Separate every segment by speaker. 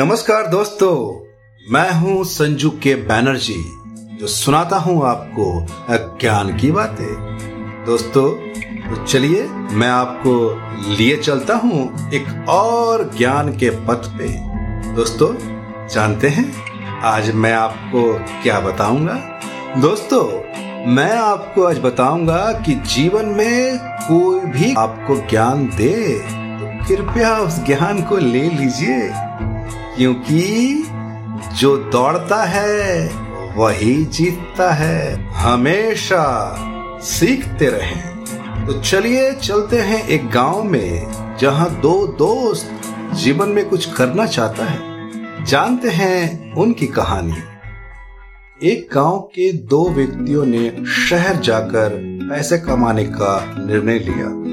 Speaker 1: नमस्कार दोस्तों, मैं हूँ संजू के बैनर्जी जो सुनाता हूँ आपको ज्ञान की बातें। दोस्तों तो चलिए मैं आपको लिए चलता हूँ एक और ज्ञान के पथ पे। दोस्तों, जानते हैं आज मैं आपको क्या बताऊँगा? दोस्तों, मैं आपको आज बताऊँगा कि जीवन में कोई भी आपको ज्ञान दे तो कृपया उस ज्ञान को ले लीजिए। क्योंकि जो दौड़ता है, वही जीतता है। हमेशा सीखते रहें। तो चलिए चलते हैं एक गाँव में, जहाँ दो दोस्त जीवन में कुछ करना चाहता है। जानते हैं उनकी कहानी। एक गाँव के दो व्यक्तियों ने शहर जाकर पैसे कमाने का निर्णय लिया।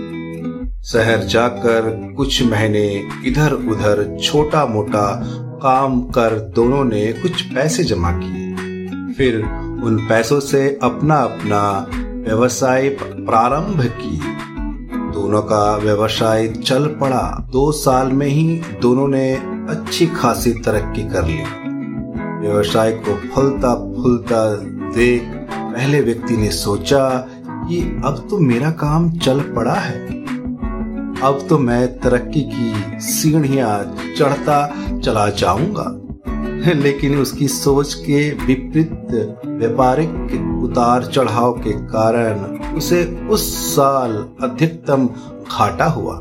Speaker 1: शहर जाकर कुछ महीने इधर उधर छोटा मोटा काम कर दोनों ने कुछ पैसे जमा किए। फिर उन पैसों से अपना अपना व्यवसाय प्रारंभ किए। दोनों का व्यवसाय चल पड़ा। दो साल में ही दोनों ने अच्छी खासी तरक्की कर ली। व्यवसाय को फलता फूलता देख पहले व्यक्ति ने सोचा कि अब तो मेरा काम चल पड़ा है। अब तो मैं तरक्की की सीढ़ियाँ चढ़ता चला जाऊँगा। लेकिन उसकी सोच के विपरीत व्यापारिक उतार चढ़ाव के कारण उसे उस साल अधिकतम घाटा हुआ।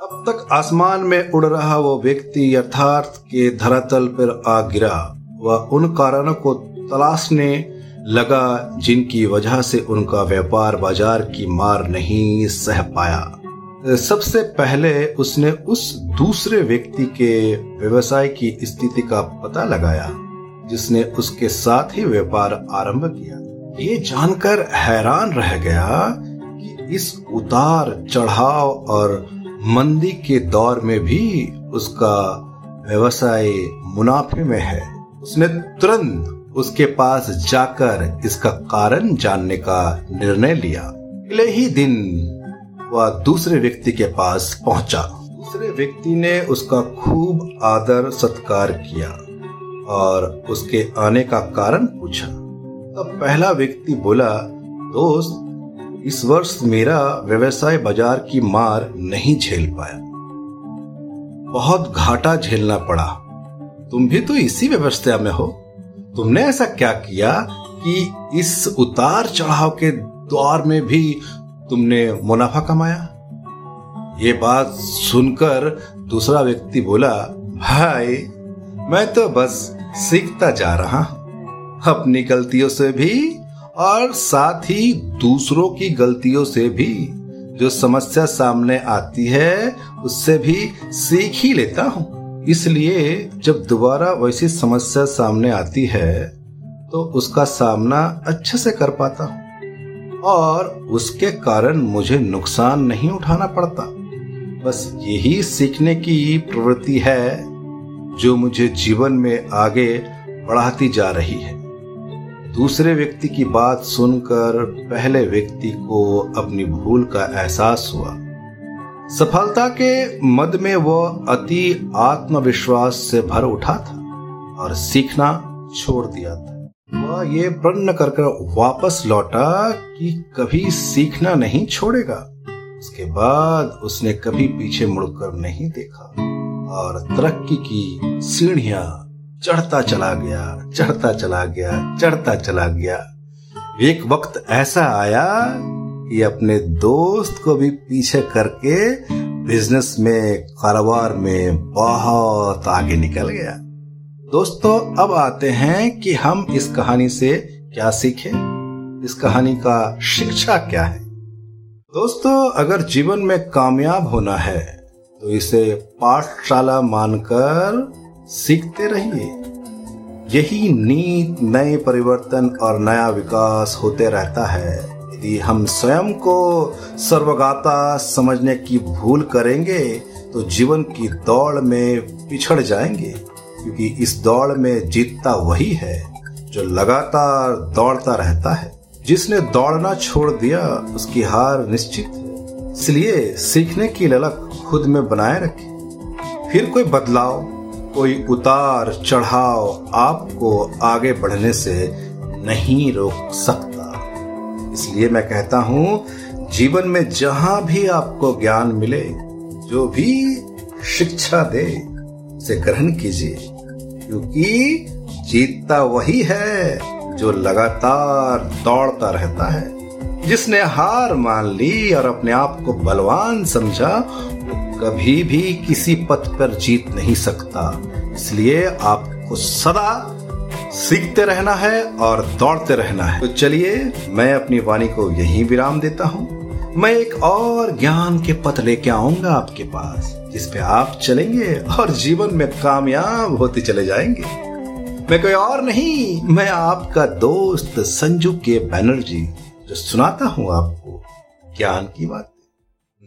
Speaker 1: अब तक आसमान में उड़ रहा वो व्यक्ति यथार्थ के धरातल पर आ गिरा। वह उन कारणों को तलाशने लगा जिनकी वजह से उनका व्यापार बाज़ार की मार नहीं सह पाया। सबसे पहले उसने उस दूसरे व्यक्ति के व्यवसाय की स्थिति का पता लगाया, जिसने उसके साथ ही व्यापार आरंभ किया। ये जानकर हैरान रह गया कि इस उतार चढ़ाव और मंदी के दौर में भी उसका व्यवसाय मुनाफे में है। उसने तुरंत उसके पास जाकर इसका कारण जानने का निर्णय लिया। अगले ही दिन वह दूसरे व्यक्ति के पास पहुँचा। दूसरे व्यक्ति ने उसका खूब आदर सत्कार किया और उसके आने का कारण पूछा। तब पहला व्यक्ति बोला, दोस्त, इस वर्ष मेरा व्यवसाय बाज़ार की मार नहीं झेल पाया। बहुत घाटा झेलना पड़ा। तुम भी तो इसी व्यवस्था में हो। तुमने ऐसा क्या किया कि इस उतार चढ़ाव के दौर में भी तुमने मुनाफा कमाया? ये बात सुनकर दूसरा व्यक्ति बोला, भाई, मैं तो बस सीखता जा रहा अपनी गलतियों से भी और साथ ही दूसरों की गलतियों से भी। जो समस्या सामने आती है, उससे भी सीख ही लेता हूँ। इसलिए जब दोबारा वैसी समस्या सामने आती है तो उसका सामना अच्छे से कर पाता हूँ। और उसके कारण मुझे नुकसान नहीं उठाना पड़ता। बस यही सीखने की प्रवृत्ति है, जो मुझे जीवन में आगे बढ़ाती जा रही है। दूसरे व्यक्ति की बात सुनकर पहले व्यक्ति को अपनी भूल का एहसास हुआ। सफलता के मद में वह अति आत्मविश्वास से भर उठा था और सीखना छोड़ दिया था। वह ये प्रण कर वापस लौटा कि कभी सीखना नहीं छोड़ेगा। उसके बाद उसने कभी पीछे मुड़कर नहीं देखा और तरक्की की सीढ़ियाँ चढ़ता चला गया, चढ़ता चला गया, चढ़ता चला गया। एक वक्त ऐसा आया ये अपने दोस्त को भी पीछे करके बिज़नेस में, कारोबार में बहुत आगे निकल गया। दोस्तों, अब आते हैं कि हम इस कहानी से क्या सीखे। इस कहानी का शिक्षा क्या है? दोस्तों, अगर जीवन में कामयाब होना है तो इसे पाठशाला मानकर सीखते रहिए। यही नीत, नए परिवर्तन और नया विकास होते रहता है। यदि हम स्वयं को सर्वगाता समझने की भूल करेंगे तो जीवन की दौड़ में पिछड़ जाएँगे, क्योंकि इस दौड़ में जीतता वही है जो लगातार दौड़ता रहता है। जिसने दौड़ना छोड़ दिया, उसकी हार निश्चित इसलिए सीखने की ललक खुद में बनाए रखें। फिर कोई बदलाव, कोई उतार चढ़ाव आपको आगे बढ़ने से नहीं रोक सकता। इसलिए मैं कहता हूँ, जीवन में जहाँ भी आपको ज्ञान मिले, जो भी शिक्षा दे, उसे ग्रहण कीजिए, क्योंकि जीतता वही है जो लगातार दौड़ता रहता है। जिसने हार मान ली और अपने आप को बलवान समझा, वो कभी भी किसी पथ पर जीत नहीं सकता। इसलिए आपको सदा सीखते रहना है और दौड़ते रहना है। तो चलिए, मैं अपनी वाणी को यहीं विराम देता हूँ। मैं एक और ज्ञान के पथ लेके आऊँगा आपके पास, जिस पे आप चलेंगे और जीवन में कामयाब होते चले जाएँगे। मैं कोई और नहीं, मैं आपका दोस्त संजू के बैनर्जी, जो सुनाता हूँ आपको ज्ञान की बात।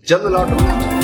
Speaker 1: जल्द लौटूँगा